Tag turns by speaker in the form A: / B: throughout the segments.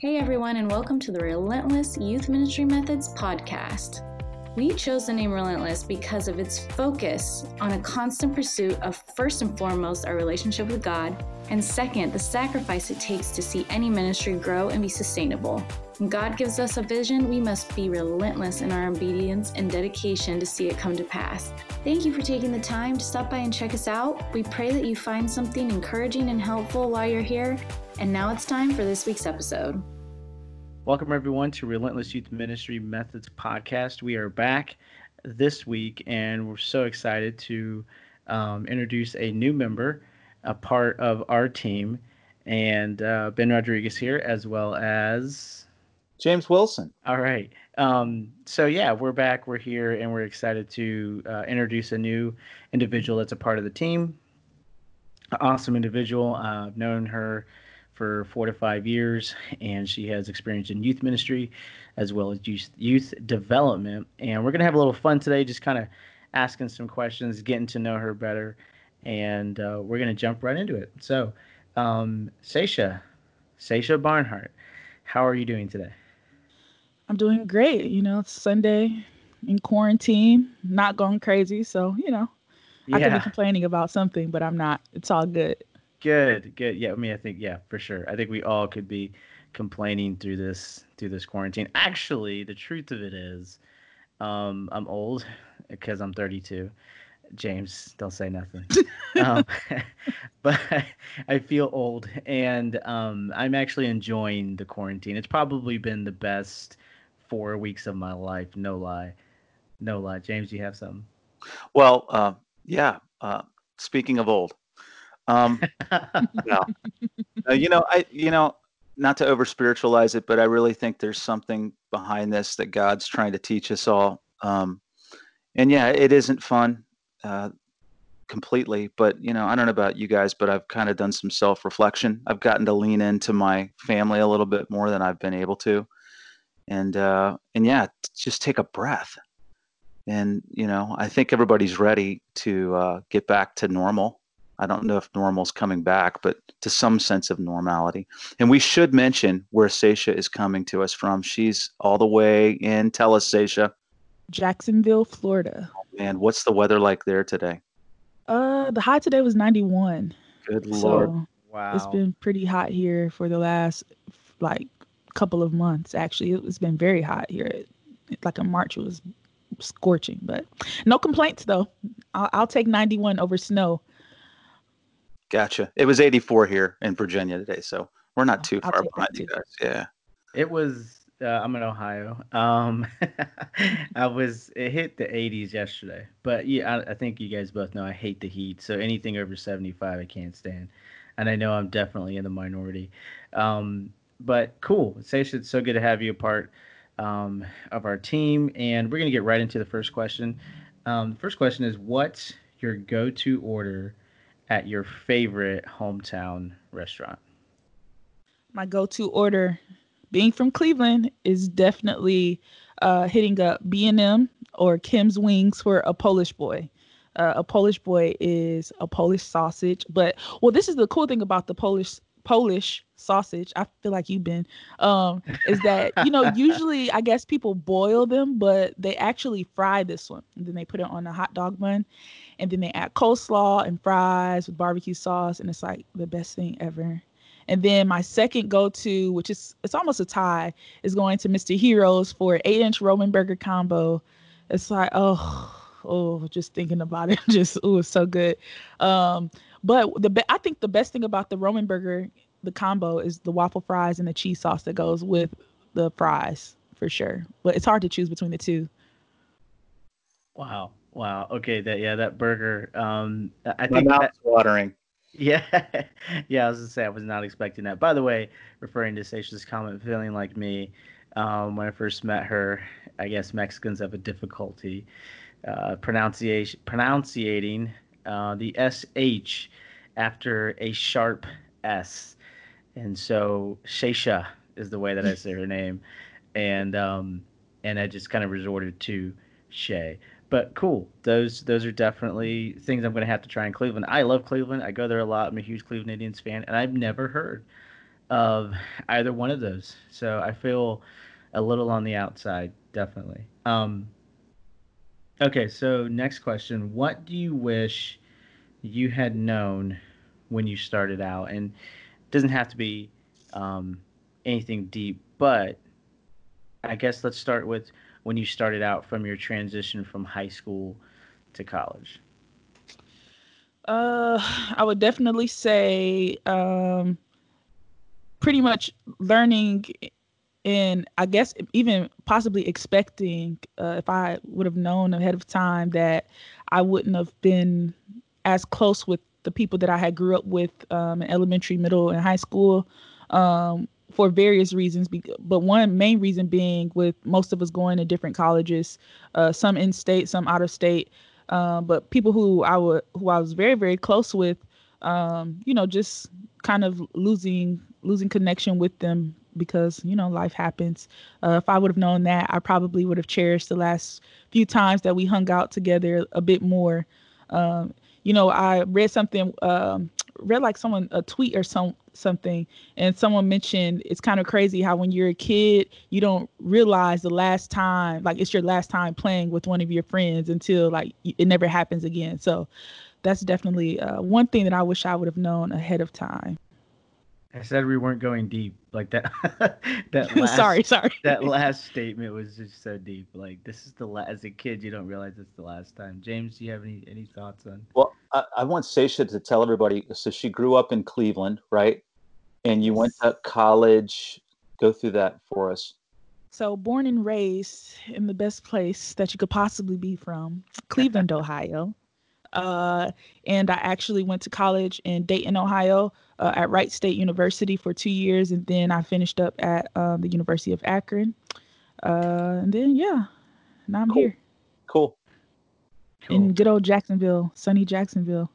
A: Hey everyone, and welcome to the Relentless Youth Ministry Methods podcast. We chose the name Relentless because of its focus on a constant pursuit of first and foremost our relationship with God, and second, the sacrifice it takes to see any ministry grow and be sustainable. When God gives us a vision, we must be relentless in our obedience and dedication to see it come to pass. Thank you for taking the time to stop by and check us out. We pray that you find something encouraging and helpful while you're here. And now it's time for this week's episode.
B: Welcome, everyone, to Relentless Youth Ministry Methods podcast. We are back this week, and we're so excited to um, introduce a new member, a part of our team, and uh, Ben Rodriguez here, as well as
C: James Wilson.
B: All right. Um, so, yeah, we're back, we're here, and we're excited to uh, introduce a new individual that's a part of the team. Awesome individual. Uh, I've known her for four to five years, and she has experience in youth ministry as well as youth, youth development. And we're going to have a little fun today, just kind of asking some questions, getting to know her better, and uh, we're going to jump right into it. So, um, Sasha, Sasha Barnhart, how are you doing today?
D: I'm doing great. You know, it's Sunday in quarantine, not going crazy. So, you know, yeah. I could be complaining about something, but I'm not. It's all good.
B: Good, good. Yeah, I mean, I think yeah, for sure. I think we all could be complaining through this through this quarantine. Actually, the truth of it is, um, I'm old because I'm 32. James, don't say nothing. um, but I feel old, and um, I'm actually enjoying the quarantine. It's probably been the best four weeks of my life. No lie, no lie. James, you have something?
C: Well, uh, yeah. Uh, speaking of old, um, no. Uh, you know, I you know, not to over spiritualize it, but I really think there's something behind this that God's trying to teach us all. Um, and yeah, it isn't fun uh, completely, but you know, I don't know about you guys, but I've kind of done some self reflection. I've gotten to lean into my family a little bit more than I've been able to, and uh, and yeah, just take a breath. And you know, I think everybody's ready to uh, get back to normal I don't know if normal's coming back, but to some sense of normality. And we should mention where Sasha is coming to us from. She's all the way in, tell us, Sasha.
D: Jacksonville, Florida.
C: And what's the weather like there today?
D: Uh, the high today was 91.
C: Good lord. So
B: wow.
D: It's been pretty hot here for the last like couple of months. Actually, it's been very hot here. Like in March, it was scorching, but no complaints though. I'll, I'll take 91 over snow
C: Gotcha. It was 84 here in Virginia today, so we're not too I'll far behind you guys. Yeah.
B: It was. Uh, I'm in Ohio. Um, I was. It hit the 80s yesterday, but yeah, I, I, think you guys both know I hate the heat. So anything over 75, I can't stand, and I know I'm definitely in the minority. Um, but cool. Sasha, it's so good to have you a part um, of our team, and we're gonna get right into the first question. Um, the first question is, what's your go-to order? At your favorite hometown restaurant?
D: My go-to order, being from Cleveland, is definitely uh, hitting up B&M or Kim's Wings for a Polish boy. Uh, a Polish boy is a Polish sausage, but well, this is the cool thing about the Polish Polish sausage. I feel like you've been. Um, is that you know usually I guess people boil them, but they actually fry this one and then they put it on a hot dog bun, and then they add coleslaw and fries with barbecue sauce, and it's like the best thing ever. And then my second go-to, which is it's almost a tie, is going to Mr. Heroes for eight inch Roman burger combo. It's like oh oh just thinking about it just oh it's so good. Um, but the be- I think the best thing about the Roman burger, the combo, is the waffle fries and the cheese sauce that goes with the fries for sure. But it's hard to choose between the two.
B: Wow. Wow. Okay. That yeah, that burger. Um, I
C: My
B: think
C: mouth's
B: that,
C: watering.
B: Yeah, yeah. I was gonna say I was not expecting that. By the way, referring to Sasha's comment, feeling like me, um, when I first met her, I guess Mexicans have a difficulty uh, pronunciation pronunciating uh, the sh after a sharp s, and so Sasha is the way that I say her name, and um, and I just kind of resorted to Shay but cool. Those those are definitely things I'm going to have to try in Cleveland. I love Cleveland. I go there a lot. I'm a huge Cleveland Indians fan, and I've never heard of either one of those. So I feel a little on the outside, definitely. Um, okay, so next question. What do you wish you had known when you started out? And it doesn't have to be um, anything deep, but I guess let's start with when you started out from your transition from high school to college.
D: Uh, I would definitely say um, pretty much learning and I guess even possibly expecting uh, if I would have known ahead of time that I wouldn't have been as close with the people that I had grew up with um, in elementary, middle, and high school um, for various reasons. But one main reason being with most of us going to different colleges, uh, some in state, some out of state. Um, but people who I would who I was very very close with, um, you know, just kind of losing losing connection with them because you know life happens. Uh, if I would have known that, I probably would have cherished the last few times that we hung out together a bit more. Um, you know, I read something, um, read like someone a tweet or some something, and someone mentioned it's kind of crazy how when you're a kid, you don't realize the last time, like it's your last time playing with one of your friends until like it never happens again. So that's definitely uh, one thing that I wish I would have known ahead of time.
B: I said we weren't going deep like that. that last,
D: sorry, sorry.
B: that last statement was just so deep. Like this is the last. As a kid, you don't realize it's the last time. James, do you have any any thoughts on?
C: Well, I, I want Sasha to tell everybody. So she grew up in Cleveland, right? And you went to college. Go through that for us.
D: So born and raised in the best place that you could possibly be from, Cleveland, Ohio. Uh, and I actually went to college in Dayton, Ohio, uh, at Wright State University for two years, and then I finished up at uh, the University of Akron. Uh, and then yeah, now I'm
C: cool.
D: here.
C: Cool.
D: cool. In good old Jacksonville, sunny Jacksonville.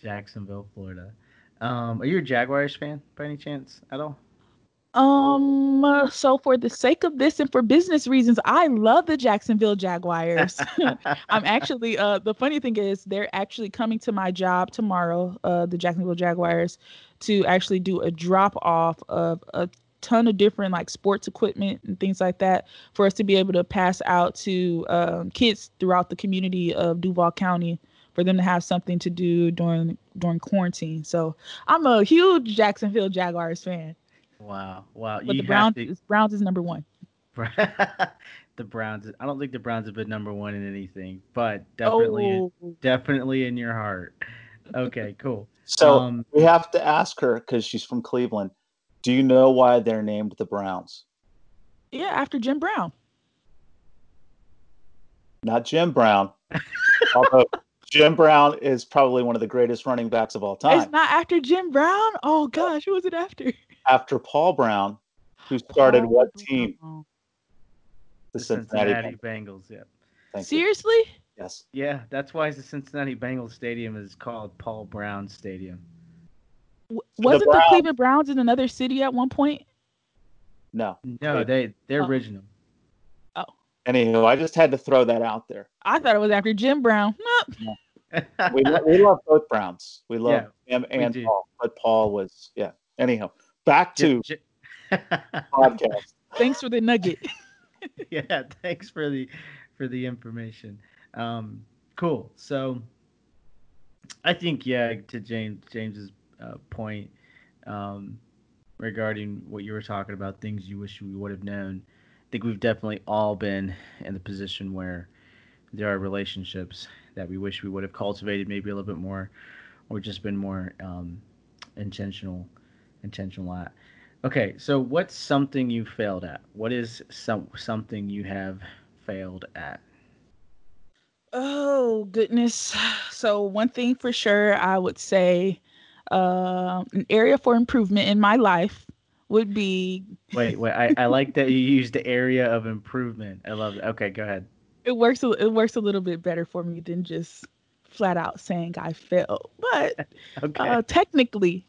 B: Jacksonville, Florida. Um, are you a Jaguars fan by any chance at all?
D: Um, uh, so for the sake of this and for business reasons, I love the Jacksonville Jaguars. I'm actually uh the funny thing is they're actually coming to my job tomorrow, uh the Jacksonville Jaguars, to actually do a drop off of a ton of different like sports equipment and things like that for us to be able to pass out to um, kids throughout the community of Duval County for them to have something to do during during quarantine. So I'm a huge Jacksonville Jaguars fan.
B: Wow, wow!
D: But you the Browns, to... is, Browns is number one.
B: the Browns. I don't think the Browns have been number one in anything, but definitely, oh. definitely in your heart. Okay, cool.
C: So um, we have to ask her because she's from Cleveland. Do you know why they're named the Browns?
D: Yeah, after Jim Brown.
C: Not Jim Brown. Although Jim Brown is probably one of the greatest running backs of all time.
D: It's not after Jim Brown. Oh gosh, who was it after?
C: after Paul Brown, who started Paul what oh. team?
B: The, the Cincinnati, Cincinnati Bengals. Bengals.
D: Yeah. Seriously?
C: You. Yes.
B: Yeah, that's why the Cincinnati Bengals Stadium is called Paul Brown Stadium.
D: W- wasn't the, the, Cleveland Browns in another city at one point?
C: No.
B: No, they they're oh. original.
D: Oh.
C: Anywho, I just had to throw that out there.
D: I thought it was after Jim Brown.
C: No. we, we love both Browns. We love yeah, him and Paul, but Paul was yeah. Anyhow, back to J- podcast.
D: Thanks for the nugget.
B: yeah, thanks for the for the information. Um, cool. So, I think yeah, to James James's uh, point um, regarding what you were talking about, things you wish we would have known. I think we've definitely all been in the position where there are relationships that we wish we would have cultivated maybe a little bit more, or just been more um, intentional intentional at. Okay, so what's something you failed at? What is some something you have failed at?
D: Oh goodness. So one thing for sure I would say uh, an area for improvement in my life would be
B: Wait, wait. I, I like that you used the area of improvement. I love it. Okay, go ahead.
D: It works it works a little bit better for me than just flat out saying I failed. But okay. uh, technically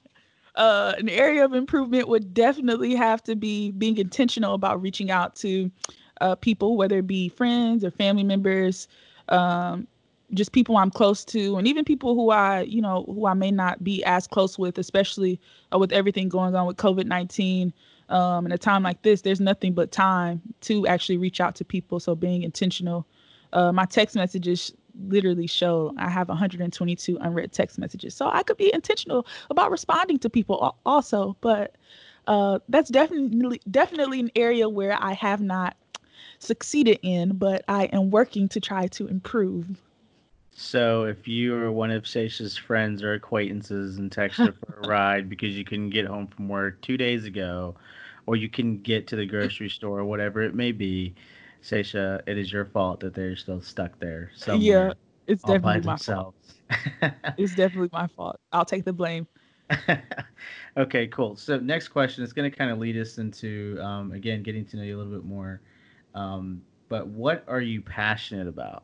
D: uh, an area of improvement would definitely have to be being intentional about reaching out to uh, people, whether it be friends or family members, um, just people I'm close to, and even people who I, you know, who I may not be as close with, especially uh, with everything going on with COVID 19. Um, in a time like this, there's nothing but time to actually reach out to people. So being intentional. Uh, my text messages literally show I have 122 unread text messages. So I could be intentional about responding to people also, but uh, that's definitely definitely an area where I have not succeeded in, but I am working to try to improve.
B: So if you are one of Sa'Sha's friends or acquaintances and text her for a ride because you couldn't get home from work two days ago, or you can get to the grocery store or whatever it may be, Sa'Sha, it is your fault that they're still stuck there. Somewhere,
D: yeah, it's definitely my fault. it's definitely my fault. I'll take the blame.
B: okay, cool. So next question is going to kind of lead us into um, again getting to know you a little bit more. Um, but what are you passionate about?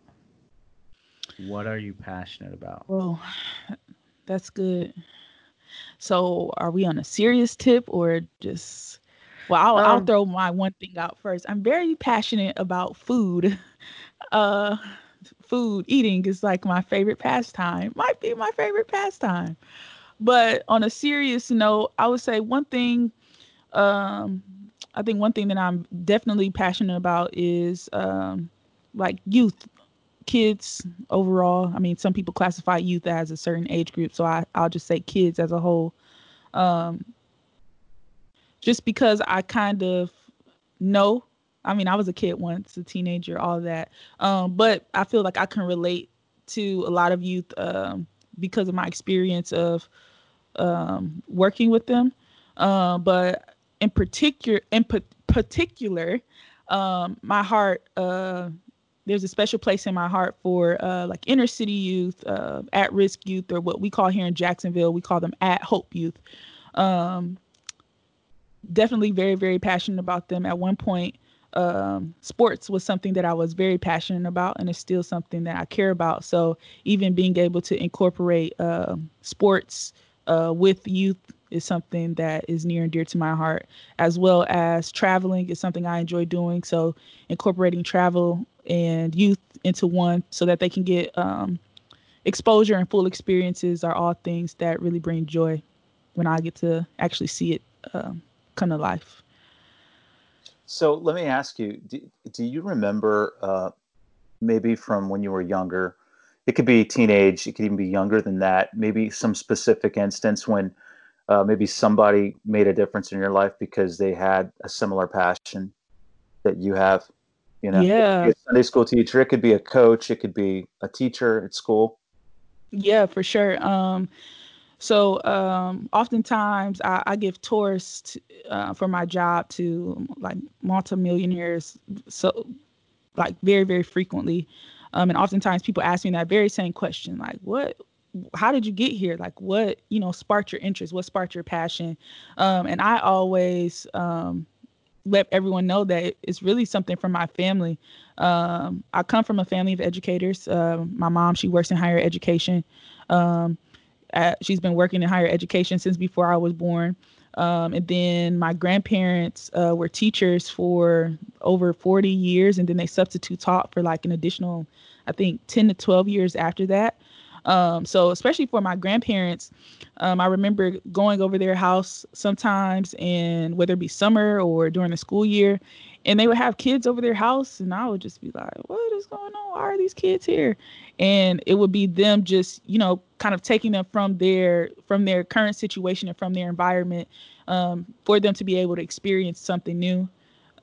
B: What are you passionate about?
D: Well, that's good. So, are we on a serious tip or just? Well, I'll, um, I'll throw my one thing out first. I'm very passionate about food. Uh, food eating is like my favorite pastime. Might be my favorite pastime. But on a serious note, I would say one thing. Um, I think one thing that I'm definitely passionate about is um, like youth kids overall. I mean, some people classify youth as a certain age group, so I, I'll just say kids as a whole. Um, just because I kind of know, I mean, I was a kid once, a teenager, all that. Um, but I feel like I can relate to a lot of youth um, because of my experience of um, working with them. Uh, but in particular, in p- particular, um, my heart uh, there's a special place in my heart for uh, like inner city youth, uh, at risk youth, or what we call here in Jacksonville, we call them at hope youth. Um, definitely very, very passionate about them. At one point, um, sports was something that I was very passionate about, and it's still something that I care about. So even being able to incorporate uh, sports uh, with youth is something that is near and dear to my heart, as well as traveling is something I enjoy doing. So incorporating travel and youth into one so that they can get um, exposure and full experiences are all things that really bring joy when I get to actually see it um, come of life.
C: So let me ask you: Do, do you remember uh, maybe from when you were younger? It could be teenage. It could even be younger than that. Maybe some specific instance when uh, maybe somebody made a difference in your life because they had a similar passion that you have. You know,
D: yeah.
C: Sunday school teacher. It could be a coach. It could be a teacher at school.
D: Yeah, for sure. Um, so um, oftentimes I, I give tours to, uh, for my job to like multimillionaires. So like very very frequently, um, and oftentimes people ask me that very same question, like what how did you get here like what you know sparked your interest what sparked your passion um, and i always um, let everyone know that it's really something from my family. Um, I come from a family of educators. Uh, my mom, she works in higher education. Um, at, she's been working in higher education since before I was born. Um, and then my grandparents uh, were teachers for over 40 years, and then they substitute taught for like an additional, I think, 10 to 12 years after that. Um, so especially for my grandparents, um, I remember going over their house sometimes, and whether it be summer or during the school year, and they would have kids over their house, and I would just be like, "What is going on? Why are these kids here?" And it would be them just, you know, kind of taking them from their from their current situation and from their environment, um, for them to be able to experience something new.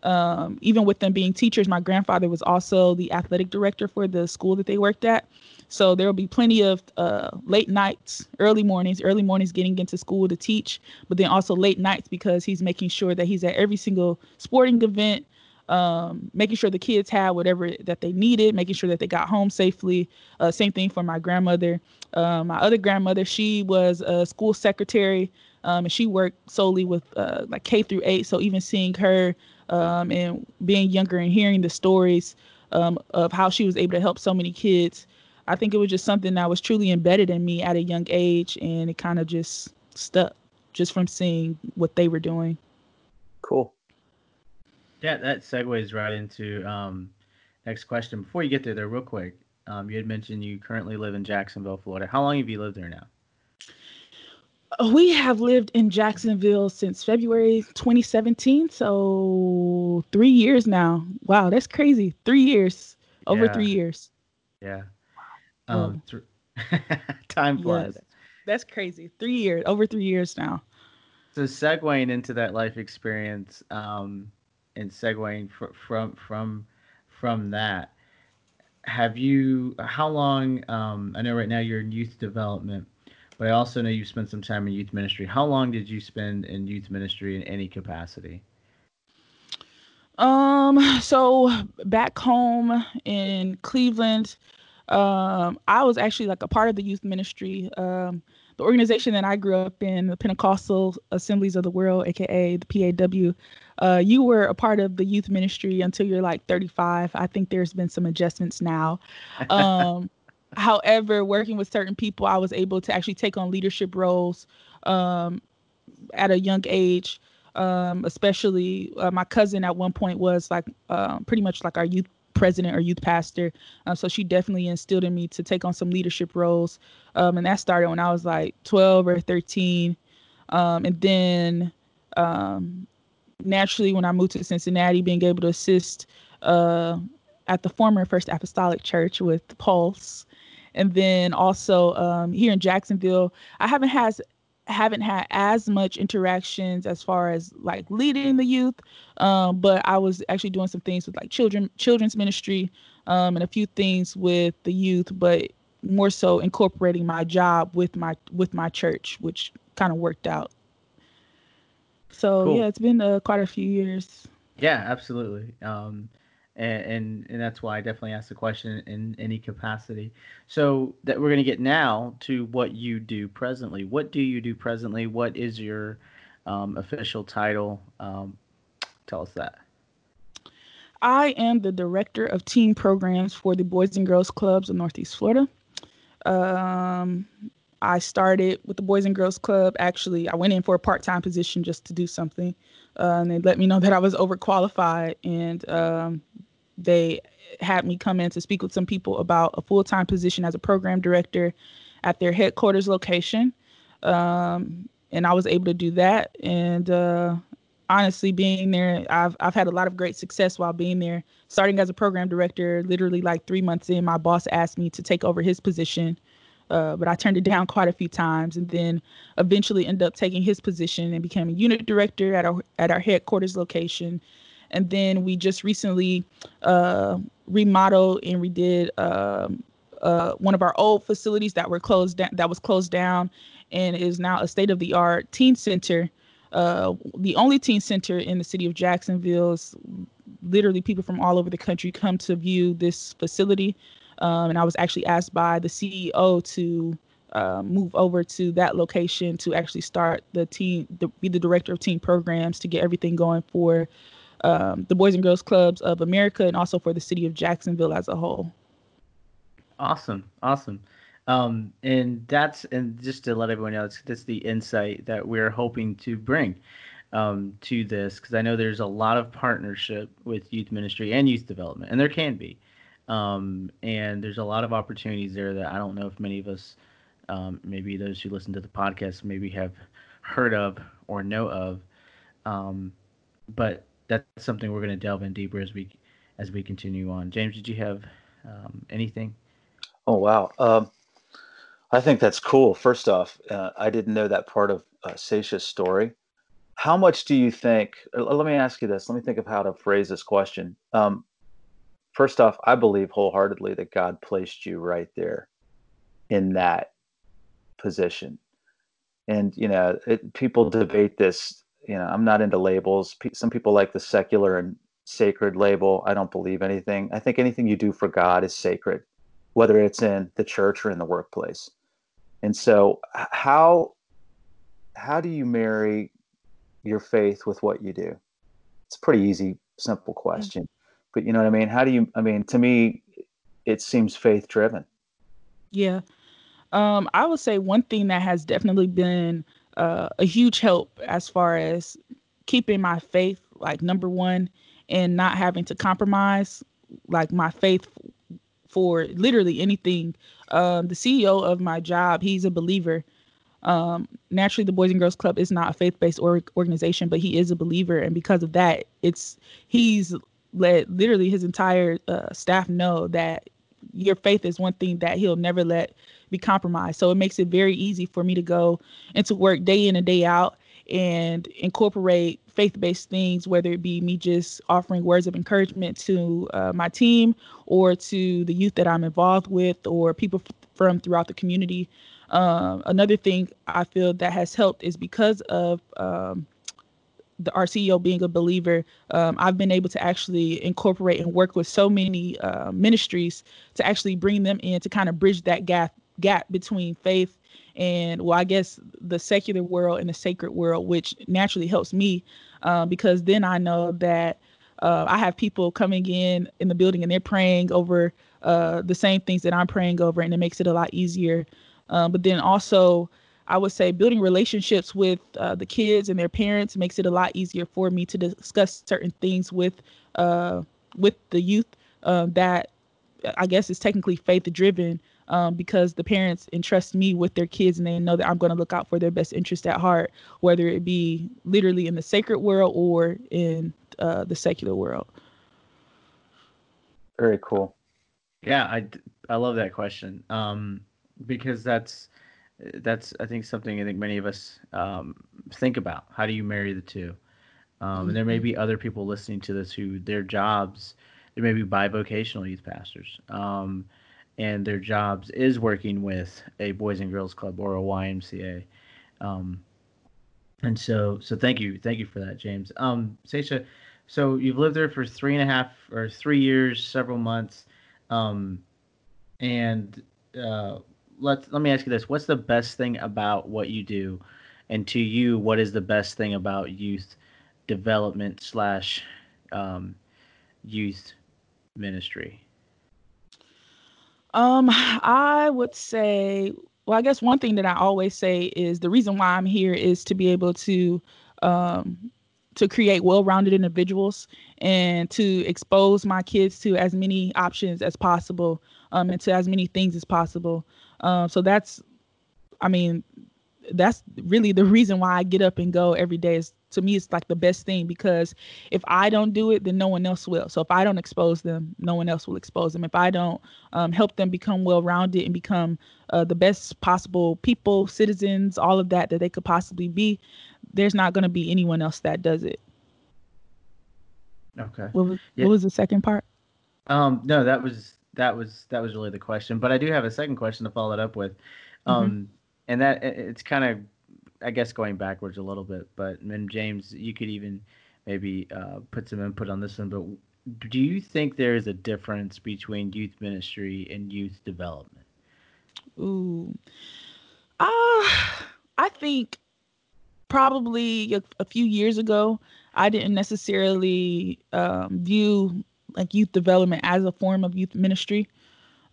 D: Um, even with them being teachers, my grandfather was also the athletic director for the school that they worked at. So there will be plenty of uh, late nights, early mornings, early mornings getting into school to teach, but then also late nights because he's making sure that he's at every single sporting event, um, making sure the kids had whatever that they needed, making sure that they got home safely. Uh, same thing for my grandmother. Uh, my other grandmother, she was a school secretary, um, and she worked solely with uh, like K through eight. So even seeing her um, and being younger and hearing the stories um, of how she was able to help so many kids I think it was just something that was truly embedded in me at a young age, and it kind of just stuck just from seeing what they were doing.
C: Cool.
B: Yeah, that segues right into um, next question. Before you get there, though, real quick, Um, you had mentioned you currently live in Jacksonville, Florida. How long have you lived there now?
D: We have lived in Jacksonville since February 2017, so three years now. Wow, that's crazy. Three years, over
B: Yeah.
D: three years.
B: Yeah.
D: Oh.
B: Um, thr- time flies.
D: Yes. That's crazy. Three years, over three years now.
B: So segueing into that life experience, um, and segueing fr- from from from that, have you? How long? Um, I know right now you're in youth development, but I also know you spent some time in youth ministry. How long did you spend in youth ministry in any capacity?
D: Um, so back home in Cleveland, um, I was actually like a part of the youth ministry. Um, the organization that I grew up in, the Pentecostal Assemblies of the World, aka the PAW, uh, you were a part of the youth ministry until you're like 35. I think there's been some adjustments now. Um, however, working with certain people, I was able to actually take on leadership roles um, at a young age um, especially uh, my cousin at one point was like uh, pretty much like our youth president or youth pastor. Um, so she definitely instilled in me to take on some leadership roles. Um, and that started when I was like 12 or 13. Um, and then um, naturally, when I moved to Cincinnati, being able to assist uh, at the former First Apostolic Church with Pulse. And then also um, here in Jacksonville, I haven't had haven't had as much interactions as far as like leading the youth um, but i was actually doing some things with like children children's ministry um, and a few things with the youth but more so incorporating my job with my with my church which kind of worked out so
B: Cool.
D: yeah it's been uh, quite a few years
B: Yeah, absolutely. Um, and, and and that's why I definitely asked the question in any capacity. So that we're going to get now to what you do presently. What do you do presently? What is your um, official title? Um, tell us that.
D: I am the director of team programs for the Boys and Girls Clubs of Northeast Florida. Um, I started with the Boys and Girls Club. Actually, I went in for a part time position just to do something. Uh, and they let me know that I was overqualified. And um, they had me come in to speak with some people about a full time position as a program director at their headquarters location. Um, and I was able to do that. And uh, honestly being there i've i've had a lot of great success while being there starting as a program director literally like three months in my boss asked me to take over his position uh, but i turned it down quite a few times and then eventually ended up taking his position and became a unit director at our at our headquarters location and then we just recently uh, remodeled and redid um, uh, one of our old facilities that were closed that was closed down and is now a state of the art teen center uh, the only teen center in the city of Jacksonville. Is literally people from all over the country come to view this facility. Um, and I was actually asked by the CEO to uh, move over to that location to actually start the team, the, be the director of team programs to get everything going for um, the Boys and Girls Clubs of America and also for the city of Jacksonville as a whole.
B: Awesome, awesome. Um, and that's and just to let everyone know, that's, the insight that we're hoping to bring um, to this because I know there's a lot of partnership with youth ministry and youth development, and there can be, um, and there's a lot of opportunities there that I don't know if many of us, um, maybe those who listen to the podcast, maybe have heard of or know of, um, but that's something we're going to delve in deeper as we as we continue on. James, did you have um, anything?
C: Oh wow. Um, I think that's cool. First off, uh, I didn't know that part of uh, Sa'Sha's story. How much do you think? uh, Let me ask you this. Let me think of how to phrase this question. Um, first off, I believe wholeheartedly that God placed you right there in that position. And you know, it, people debate this. You know, I'm not into labels. Some people like the secular and sacred label. I don't believe anything. I think anything you do for God is sacred whether it's in the church or in the workplace. And so how how do you marry your faith with what you do? It's a pretty easy, simple question. But you know what I mean? How do you I mean, to me it seems faith driven.
D: Yeah. Um, I would say one thing that has definitely been uh, a huge help as far as keeping my faith like number one and not having to compromise like my faith for literally anything. Um, the CEO of my job, he's a believer. Um, naturally, the Boys and Girls Club is not a faith-based or- organization, but he is a believer, and because of that, it's he's let literally his entire uh, staff know that your faith is one thing that he'll never let be compromised. So it makes it very easy for me to go into work day in and day out and incorporate faith-based things whether it be me just offering words of encouragement to uh, my team or to the youth that i'm involved with or people f- from throughout the community um, another thing i feel that has helped is because of um, the our CEO being a believer, um, I've been able to actually incorporate and work with so many uh, ministries to actually bring them in to kind of bridge that gap gap between faith and well i guess the secular world and the sacred world which naturally helps me uh, because then i know that uh, i have people coming in in the building and they're praying over uh, the same things that i'm praying over and it makes it a lot easier. Um, but then also i would say building relationships with uh, the kids and their parents makes it a lot easier for me to discuss certain things with uh, with the youth uh, that i guess is technically faith driven um, because the parents entrust me with their kids and they know that I'm going to look out for their best interest at heart, whether it be literally in the sacred world or in uh, the secular world.
C: Very cool.
B: Yeah, I, I love that question um, because that's that's I think something I think many of us um, think about. How do you marry the two? Um, mm-hmm. And there may mm-hmm. be other people listening to this who their jobs, they may be bivocational youth pastors. Um, and their jobs is working with a Boys and Girls Club or a YMCA. Um, and so, so thank you, thank you for that, James. Um, so you've lived there for three and a half or three years, several months, um, and uh, let let me ask you this: What's the best thing about what you do, and to you, what is the best thing about youth development slash um, youth ministry?
D: Um, I would say, well, I guess one thing that I always say is the reason why I'm here is to be able to um to create well-rounded individuals and to expose my kids to as many options as possible um, and to as many things as possible. Um, so that's, I mean, that's really the reason why I get up and go every day is to me it's like the best thing because if I don't do it, then no one else will. So if I don't expose them, no one else will expose them. If I don't um, help them become well-rounded and become uh, the best possible people, citizens, all of that that they could possibly be, there's not going to be anyone else that does it.
B: Okay.
D: What was, yeah. what was the second part?
B: Um, no, that was that was that was really the question. But I do have a second question to follow it up with, mm-hmm. um, mm-hmm. And that it's kind of I guess going backwards a little bit, but and James, you could even maybe uh, put some input on this one. But do you think there is a difference between youth ministry and youth development?
D: Ooh, uh, I think probably a, a few years ago, I didn't necessarily um, view like youth development as a form of youth ministry.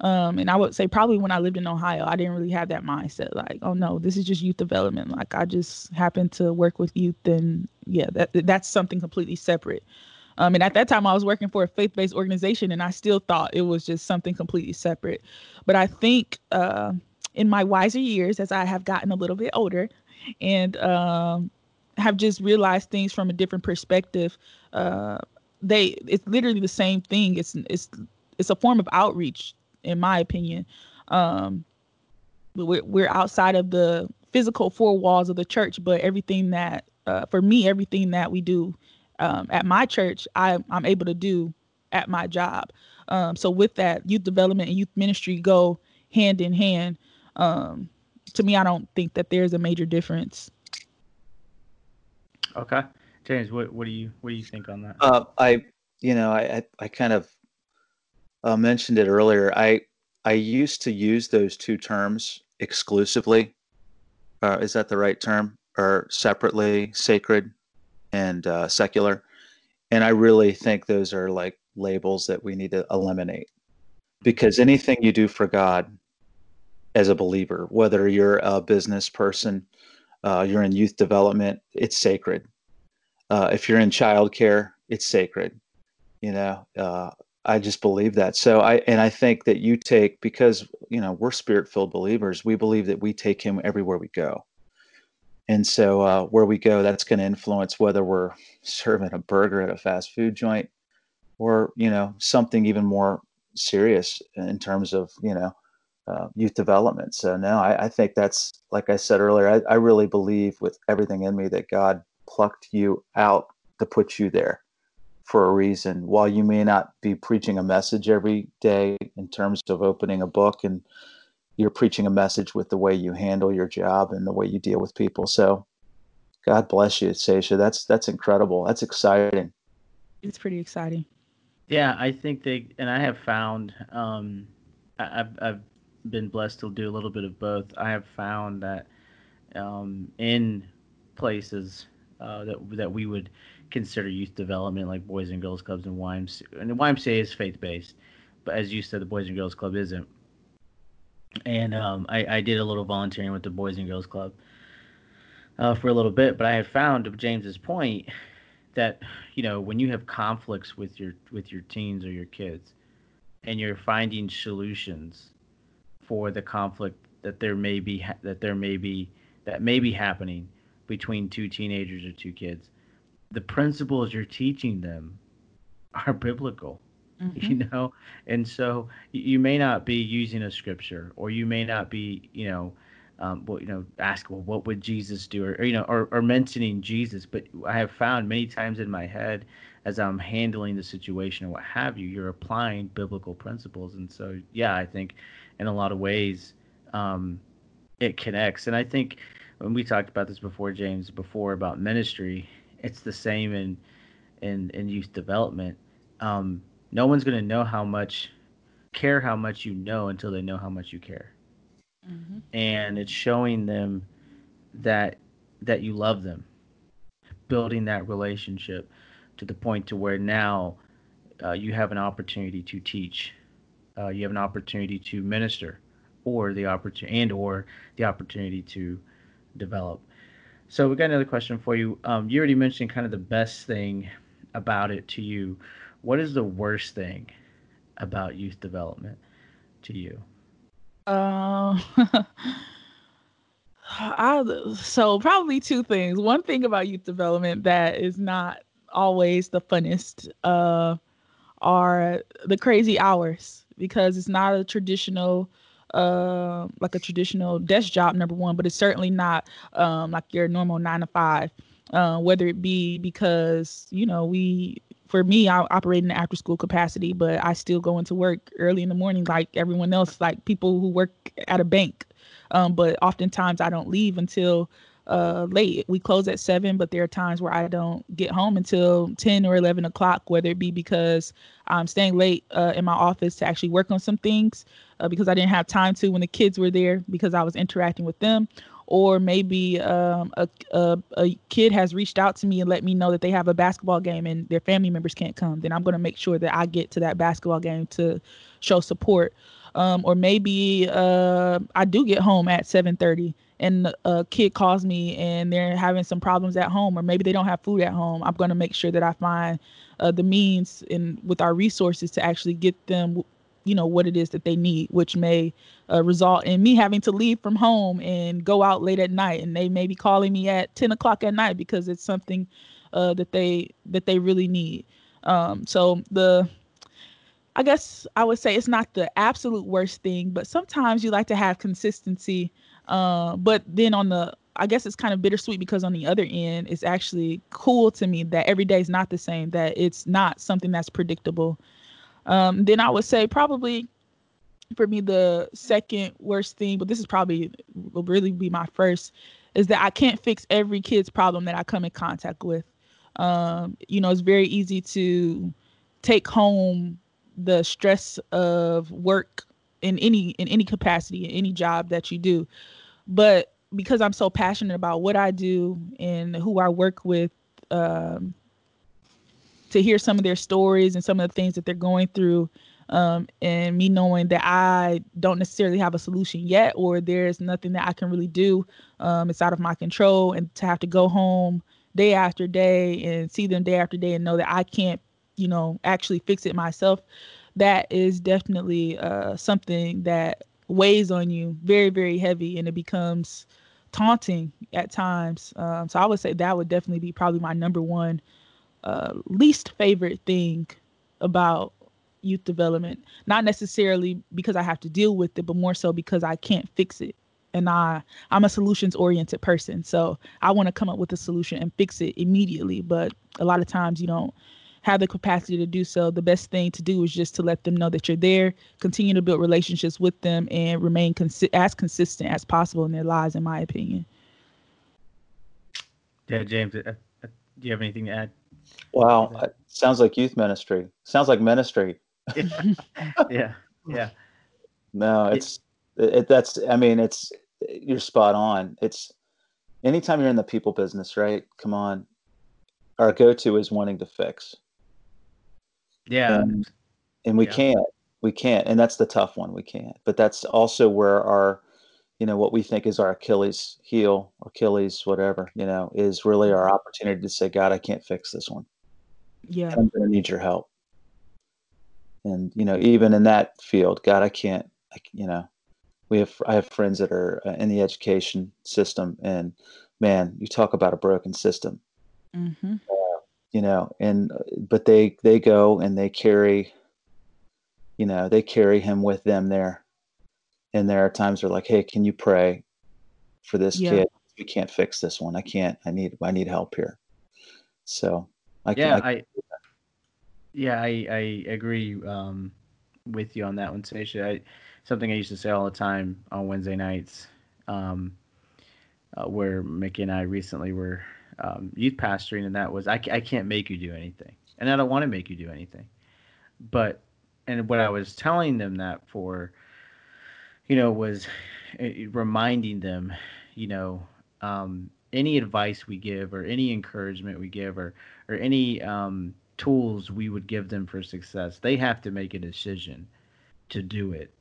D: Um, and I would say probably when I lived in Ohio, I didn't really have that mindset. Like, oh no, this is just youth development. Like I just happen to work with youth, and yeah, that that's something completely separate. Um, and at that time, I was working for a faith-based organization, and I still thought it was just something completely separate. But I think uh, in my wiser years, as I have gotten a little bit older, and um, have just realized things from a different perspective, uh, they it's literally the same thing. It's it's it's a form of outreach in my opinion. Um, we're, we're outside of the physical four walls of the church, but everything that, uh, for me, everything that we do um, at my church, I, I'm able to do at my job. Um, so with that, youth development and youth ministry go hand in hand. Um, to me, I don't think that there's a major difference.
B: Okay, James, what what do you what do you think on that?
C: Uh, I you know I I, I kind of uh, mentioned it earlier. I I used to use those two terms exclusively. Uh, is that the right term? Or separately, sacred and uh, secular. And I really think those are like labels that we need to eliminate because anything you do for God as a believer, whether you're a business person, uh, you're in youth development, it's sacred. Uh, if you're in childcare, it's sacred. You know, uh, I just believe that. So I and I think that you take because you know we're spirit filled believers. We believe that we take Him everywhere we go, and so uh, where we go, that's going to influence whether we're serving a burger at a fast food joint, or you know something even more serious in terms of you know uh, youth development. So no, I, I, think that's like I said earlier. I, I really believe with everything in me that God plucked you out to put you there for a reason. While you may not be preaching a message every day in terms of opening a book, and you're preaching a message with the way you handle your job and the way you deal with people. So, God bless you, Sasha. That's that's incredible. That's exciting.
D: It's pretty exciting.
B: Yeah, I think they and I have found um, I, have I've been blessed to do a little bit of both. I have found that um, in places uh, that that we would consider youth development, like Boys and Girls Clubs and YMCA. And the YMCA is faith based, but as you said, the Boys and Girls Club isn't. And um, I, I, did a little volunteering with the Boys and Girls Club uh, for a little bit, but I have found, to James's point, that you know when you have conflicts with your with your teens or your kids, and you're finding solutions for the conflict that there may be that there may be that may be happening between two teenagers or two kids the principles you're teaching them are biblical mm-hmm. you know and so you may not be using a scripture or you may not be you know um, well, you know, ask, well, what would Jesus do, or, or you know, or, or mentioning Jesus. But I have found many times in my head, as I'm handling the situation or what have you, you're applying biblical principles. And so, yeah, I think in a lot of ways, um, it connects. And I think when we talked about this before, James, before about ministry, it's the same in in in youth development. Um, no one's going to know how much care how much you know until they know how much you care, mm-hmm. and it's showing them that that you love them, building that relationship to the point to where now uh, you have an opportunity to teach, uh, you have an opportunity to minister, or the opportunity and or the opportunity to develop. So we got another question for you. Um, you already mentioned kind of the best thing about it to you. What is the worst thing about youth development to you?
D: Uh, I, so probably two things. One thing about youth development that is not always the funnest uh, are the crazy hours because it's not a traditional uh, like a traditional desk job, number one, but it's certainly not um, like your normal nine to five. Uh, whether it be because you know we for me i operate in the after school capacity but i still go into work early in the morning like everyone else like people who work at a bank um, but oftentimes i don't leave until uh, late. We close at seven, but there are times where I don't get home until 10 or 11 o'clock, whether it be because I'm staying late uh, in my office to actually work on some things uh, because I didn't have time to when the kids were there because I was interacting with them. Or maybe um, a, a, a kid has reached out to me and let me know that they have a basketball game and their family members can't come. Then I'm going to make sure that I get to that basketball game to show support. Um, or maybe uh, I do get home at 7:30 and a kid calls me and they're having some problems at home or maybe they don't have food at home i'm going to make sure that i find uh, the means and with our resources to actually get them you know what it is that they need which may uh, result in me having to leave from home and go out late at night and they may be calling me at 10 o'clock at night because it's something uh, that they that they really need um, so the I guess I would say it's not the absolute worst thing, but sometimes you like to have consistency uh, but then on the I guess it's kind of bittersweet because on the other end, it's actually cool to me that every day is not the same, that it's not something that's predictable. Um, then I would say probably for me the second worst thing, but this is probably will really be my first, is that I can't fix every kid's problem that I come in contact with. Um, you know, it's very easy to take home the stress of work in any in any capacity in any job that you do but because I'm so passionate about what I do and who I work with, um, to hear some of their stories and some of the things that they're going through, um, and me knowing that I don't necessarily have a solution yet, or there's nothing that I can really do, um, it's out of my control, and to have to go home day after day and see them day after day and know that I can't you know, actually fix it myself, that is definitely uh, something that weighs on you very, very heavy, and it becomes taunting at times. Um, so I would say that would definitely be probably my number one uh, least favorite thing about youth development. Not necessarily because I have to deal with it, but more so because I can't fix it. And I I'm a solutions oriented person, so I want to come up with a solution and fix it immediately. But a lot of times you don't have the capacity to do so, the best thing to do is just to let them know that you're there, continue to build relationships with them, and remain consi- as consistent as possible in their lives, in my opinion.
B: Yeah, James, uh, uh, do you have anything to add?
C: Wow, it sounds like youth ministry. Sounds like ministry.
B: yeah, yeah.
C: No, it's it, it, that's. I mean, it's you're spot on. It's anytime you're in the people business, right? Come on, our go-to is wanting to fix.
B: Yeah.
C: And, and we yeah. can't. We can't. And that's the tough one. We can't. But that's also where our, you know, what we think is our Achilles heel, Achilles, whatever, you know, is really our opportunity to say, God, I can't fix this one.
D: Yeah.
C: I'm going to need your help. And, you know, even in that field, God, I can't, I, you know, we have, I have friends that are uh, in the education system and man, you talk about a broken system.
D: Mm-hmm
C: you know and but they they go and they carry you know they carry him with them there and there are times they're like hey can you pray for this yeah. kid we can't fix this one i can't i need i need help here so
B: i yeah can, I, I yeah i i agree um with you on that one Sa'Sha. I something i used to say all the time on wednesday nights um uh, where mickey and i recently were um, youth pastoring, and that was I, I can't make you do anything, and I don't want to make you do anything. But and what I was telling them that for, you know, was eh, reminding them, you know, um, any advice we give or any encouragement we give or or any um, tools we would give them for success, they have to make a decision to do it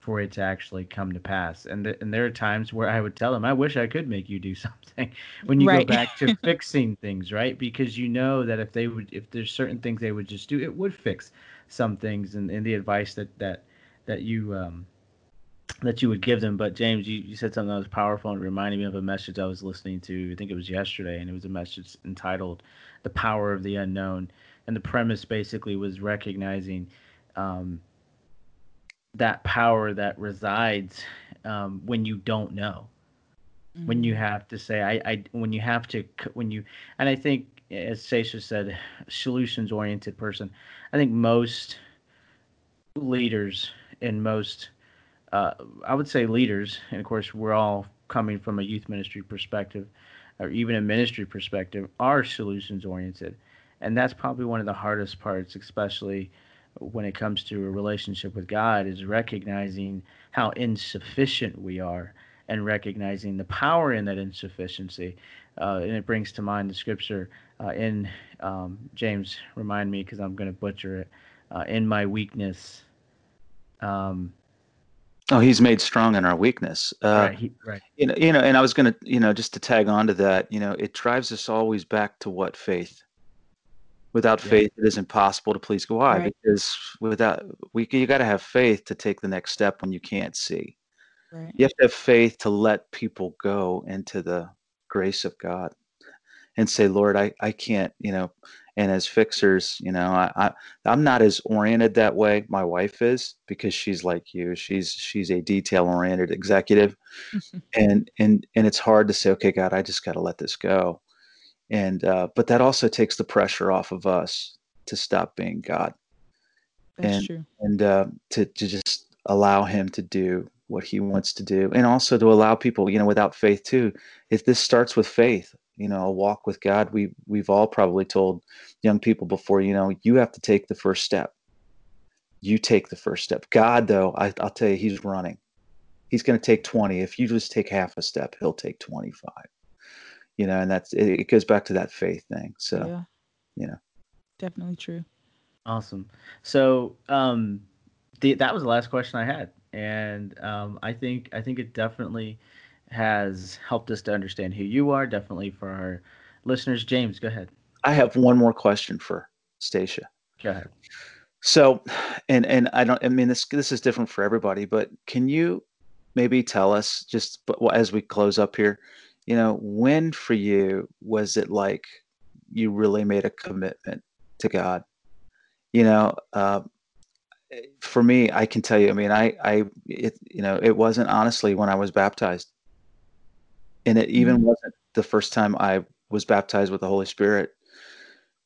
B: for it to actually come to pass. And th- and there are times where I would tell them, I wish I could make you do something when you right. go back to fixing things, right? Because you know that if they would, if there's certain things they would just do, it would fix some things. And, and the advice that that that you um that you would give them. But James, you, you said something that was powerful and reminded me of a message I was listening to. I think it was yesterday, and it was a message entitled "The Power of the Unknown." And the premise basically was recognizing um, that power that resides um, when you don't know mm-hmm. when you mm-hmm. have to say I, I when you have to when you and i think as Sa'Sha said solutions oriented person i think most leaders and most uh, i would say leaders and of course we're all coming from a youth ministry perspective or even a ministry perspective are solutions oriented and that's probably one of the hardest parts especially when it comes to a relationship with God is recognizing how insufficient we are and recognizing the power in that insufficiency. Uh, and it brings to mind the scripture uh, in um, James, remind me because I'm going to butcher it. Uh, in my weakness. Um,
C: oh, he's made strong in our weakness.
B: Uh, right, he, right.
C: You know, you know, and I was going to, you know, just to tag on to that, you know, it drives us always back to what faith without yeah. faith it is impossible to please god right. because without we you got to have faith to take the next step when you can't see right. you have to have faith to let people go into the grace of god and say lord i i can't you know and as fixers you know I, I i'm not as oriented that way my wife is because she's like you she's she's a detail oriented executive and and and it's hard to say okay god i just got to let this go and uh, but that also takes the pressure off of us to stop being God,
D: That's
C: and
D: true.
C: and uh, to to just allow Him to do what He wants to do, and also to allow people, you know, without faith too. If this starts with faith, you know, a walk with God, we we've all probably told young people before, you know, you have to take the first step. You take the first step. God, though, I, I'll tell you, He's running. He's going to take 20. If you just take half a step, He'll take 25 you know, and that's it, it goes back to that faith thing. So, yeah. you know,
D: definitely true.
B: Awesome. So, um, the, that was the last question I had, and um, I think I think it definitely has helped us to understand who you are. Definitely for our listeners. James, go ahead.
C: I have one more question for Sa'Sha.
B: Go ahead.
C: So, and and I don't. I mean, this this is different for everybody, but can you maybe tell us just as we close up here, you know, when for you was it like you really made a commitment to God? You know, uh, for me, I can tell you. I mean, I I it you know it wasn't honestly when I was baptized, and it even mm-hmm. wasn't the first time I was baptized with the Holy Spirit.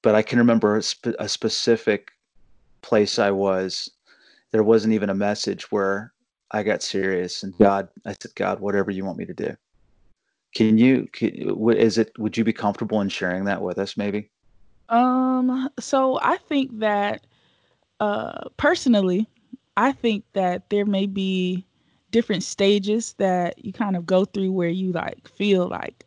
C: But I can remember a, spe- a specific place I was, there wasn't even a message where I got serious and God, I said, God, whatever you want me to do. Can you, can, is it, would you be comfortable in sharing that with us maybe?
D: Um, so I think that, uh, personally, I think that there may be different stages that you kind of go through where you like feel like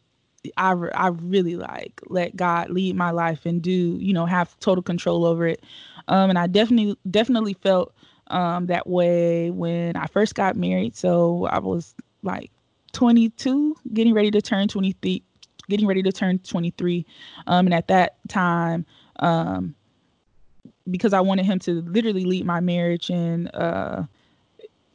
D: I, I really like let God lead my life and do, you know, have total control over it. Um, and I definitely definitely felt um, that way when I first got married. So I was like 22, getting ready to turn 23, getting ready to turn 23. Um, and at that time, um, because I wanted him to literally lead my marriage, and uh,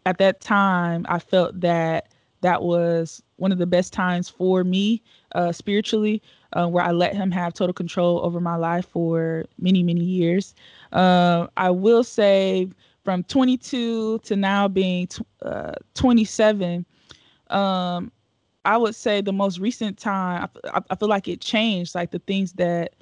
D: at that time, I felt that that was one of the best times for me uh, spiritually, uh, where I let him have total control over my life for many, many years. Uh, I will say from 22 to now being t- uh, 27, um, I would say the most recent time, I, I, feel like it changed, like the things that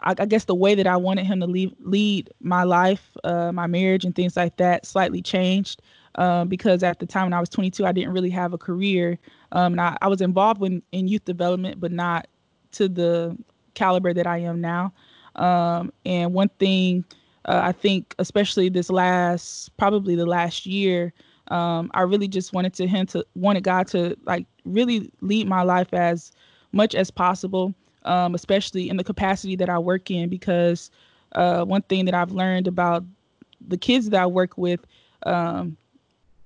D: I, I, guess the way that I wanted him to lead, lead my life, uh, my marriage, and things like that slightly changed. Um, because at the time when I was 22, I didn't really have a career. Um, and I, I was involved in, in youth development, but not to the caliber that I am now. Um, and one thing uh, I think, especially this last, probably the last year, um, I really just wanted to him to wanted God to like really lead my life as much as possible, um, especially in the capacity that I work in. Because uh, one thing that I've learned about the kids that I work with, um,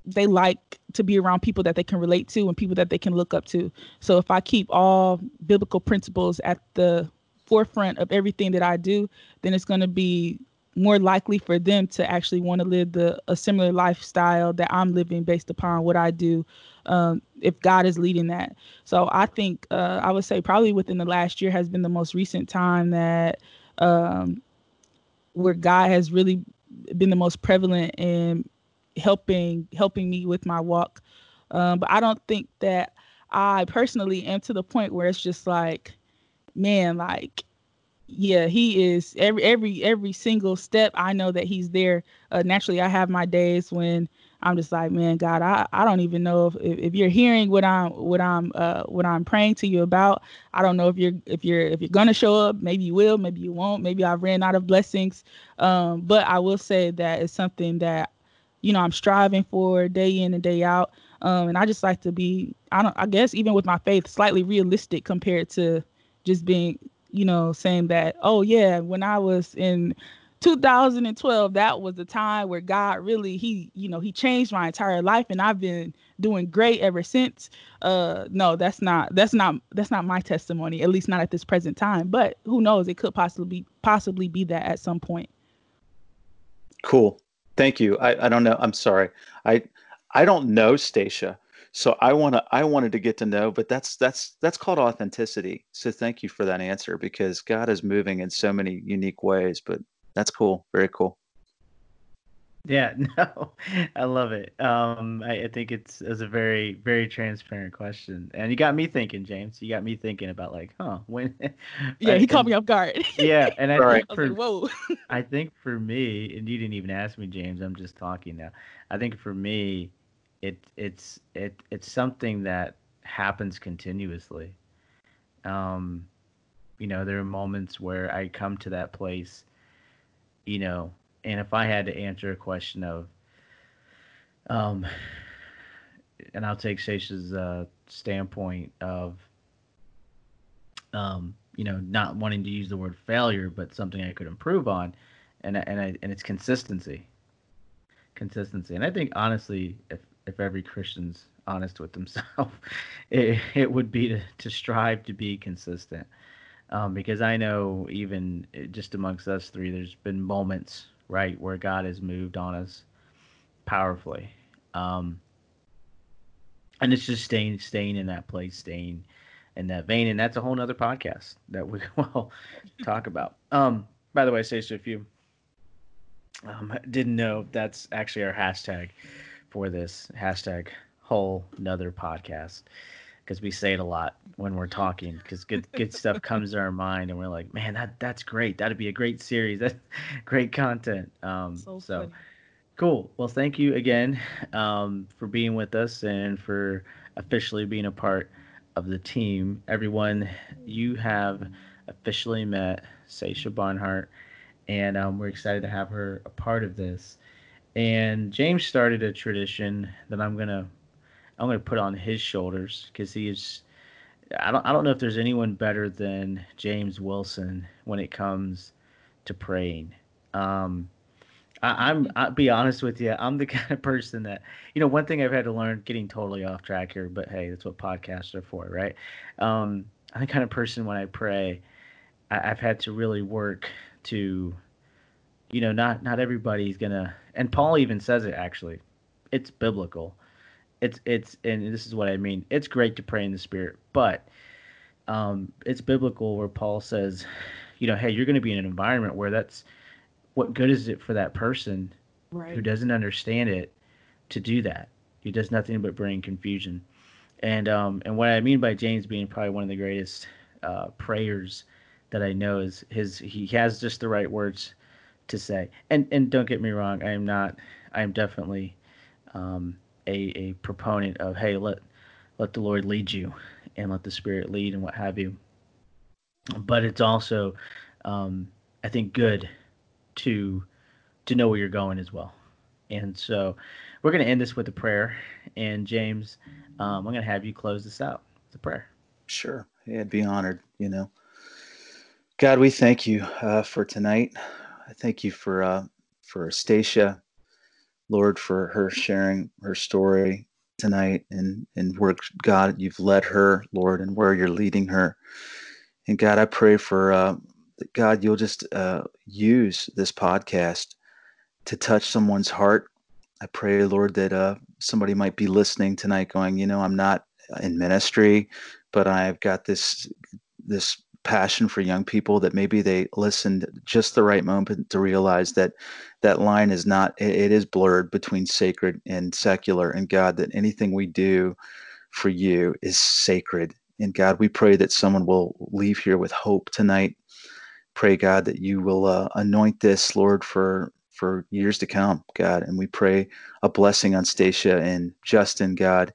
D: they like to be around people that they can relate to and people that they can look up to. So if I keep all biblical principles at the forefront of everything that I do, then it's going to be more likely for them to actually want to live the a similar lifestyle that I'm living based upon what I do um, if God is leading that. So I think uh, I would say probably within the last year has been the most recent time that um, where God has really been the most prevalent in helping helping me with my walk. Um, but I don't think that I personally am to the point where it's just like, man, like yeah he is every every every single step i know that he's there. Uh, naturally i have my days when i'm just like man god i, I don't even know if, if you're hearing what i'm what i'm uh, what i'm praying to you about. I don't know if you're if you're if you're gonna show up. Maybe you will maybe you won't. Maybe i've ran out of blessings. Um, but i will say that it's something that you know i'm striving for day in and day out. Um, and i just like to be i don't i guess even with my faith slightly realistic compared to just being you know saying that oh yeah when i was in 2012 that was the time where god really he you know he changed my entire life and i've been doing great ever since. Uh no that's not that's not that's not my testimony at least not at this present time. But who knows? It could possibly possibly be that at some point.
C: Cool thank you. I i don't know. I'm sorry. I i don't know Sa'Sha so i want to i wanted to get to know but that's that's that's called authenticity. So thank you for that answer because god is moving in so many unique ways but that's cool. Very cool
B: yeah no i love it. Um I, I, think it's it's a very very transparent question and you got me thinking james. You got me thinking about like huh when
D: yeah he caught me off guard.
B: Yeah and i right. think for, like, whoa. I think for me and you didn't even ask me james i'm just talking now. I think for me it it's it it's something that happens continuously. Um, you know, there are moments where I come to that place, you know, and if I had to answer a question of, um, and I'll take Sa'Sha's uh, standpoint of, um, you know, not wanting to use the word failure, but something I could improve on, and and I, and it's consistency, consistency, and I think honestly, if if every Christian's honest with themselves, it, it would be to, to strive to be consistent. um, because I know even eh, just amongst us three, there's been moments right where God has moved on us powerfully, um, and it's just staying staying in that place, staying in that vein, and that's a whole nother podcast that we will talk about. Um, by the way, so if you um, didn't know, that's actually our hashtag for this. Hashtag whole nother podcast because we say it a lot when we're talking because good good stuff comes to our mind and we're like man that that's great. That'd be a great series. That's great content. Um so, so cool. Well thank you again um for being with us and for officially being a part of the team. Everyone you have officially met Sa'Sha Barnhart and um, we're excited to have her a part of this. And James started a tradition that I'm gonna I'm gonna put on his shoulders because he is. I don't I don't know if there's anyone better than James Wilson when it comes to praying. Um, I, I'm I'll be honest with you. I'm the kind of person that you know. One thing I've had to learn, getting totally off track here, but hey, that's what podcasts are for, right? Um, I'm the kind of person when I pray, I, I've had to really work to you know, not not everybody's gonna. And Paul even says it actually. It's biblical. It's it's and this is what I mean. It's great to pray in the spirit, but um, it's biblical where Paul says, you know, hey, you're going to be in an environment where that's what good is it for that person right. who doesn't understand it to do that? He does nothing but bring confusion. And um, and what I mean by James being probably one of the greatest uh, prayers that I know is his he has just the right words to say. And and don't get me wrong, I am not. I am definitely um, a a proponent of hey let let the Lord lead you and let the Spirit lead and what have you. But it's also, um, I think, good to to know where you're going as well. And so, we're going to end this with a prayer. And James, um, I'm going to have you close this out with a prayer.
C: Sure. Yeah, I'd be honored. You know, God, we thank you uh, for tonight. I thank you for uh, for Sa'Sha, Lord, for her sharing her story tonight and and where God you've led her, Lord, and where you're leading her. And God, I pray for uh, God, you'll just uh, use this podcast to touch someone's heart. I pray, Lord, that uh, somebody might be listening tonight, going, you know, I'm not in ministry, but I've got this this passion for young people that maybe they listened just the right moment to realize that that line is not it, is blurred between sacred and secular and god that anything we do for you is sacred. And god we pray that someone will leave here with hope tonight. Pray god that you will uh, anoint this lord for for years to come god. And we pray a blessing on Sa'Sha and justin god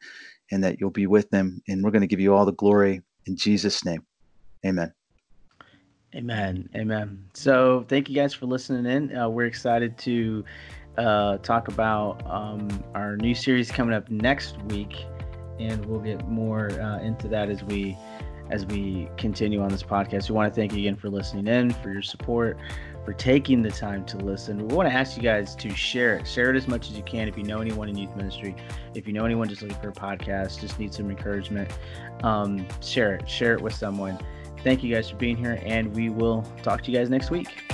C: and that you'll be with them. And we're going to give you all the glory in jesus name. Amen.
B: Amen. Amen. So thank you guys for listening in. Uh, we're excited to uh, talk about um, our new series coming up next week, and we'll get more uh, into that as we as we continue on this podcast. We want to thank you again for listening in, for your support, for taking the time to listen. We want to ask you guys to share it. Share it as much as you can. If you know anyone in youth ministry, if you know anyone just looking for a podcast, just need some encouragement, um, share it. Share it with someone. Thank you guys for being here, and we will talk to you guys next week.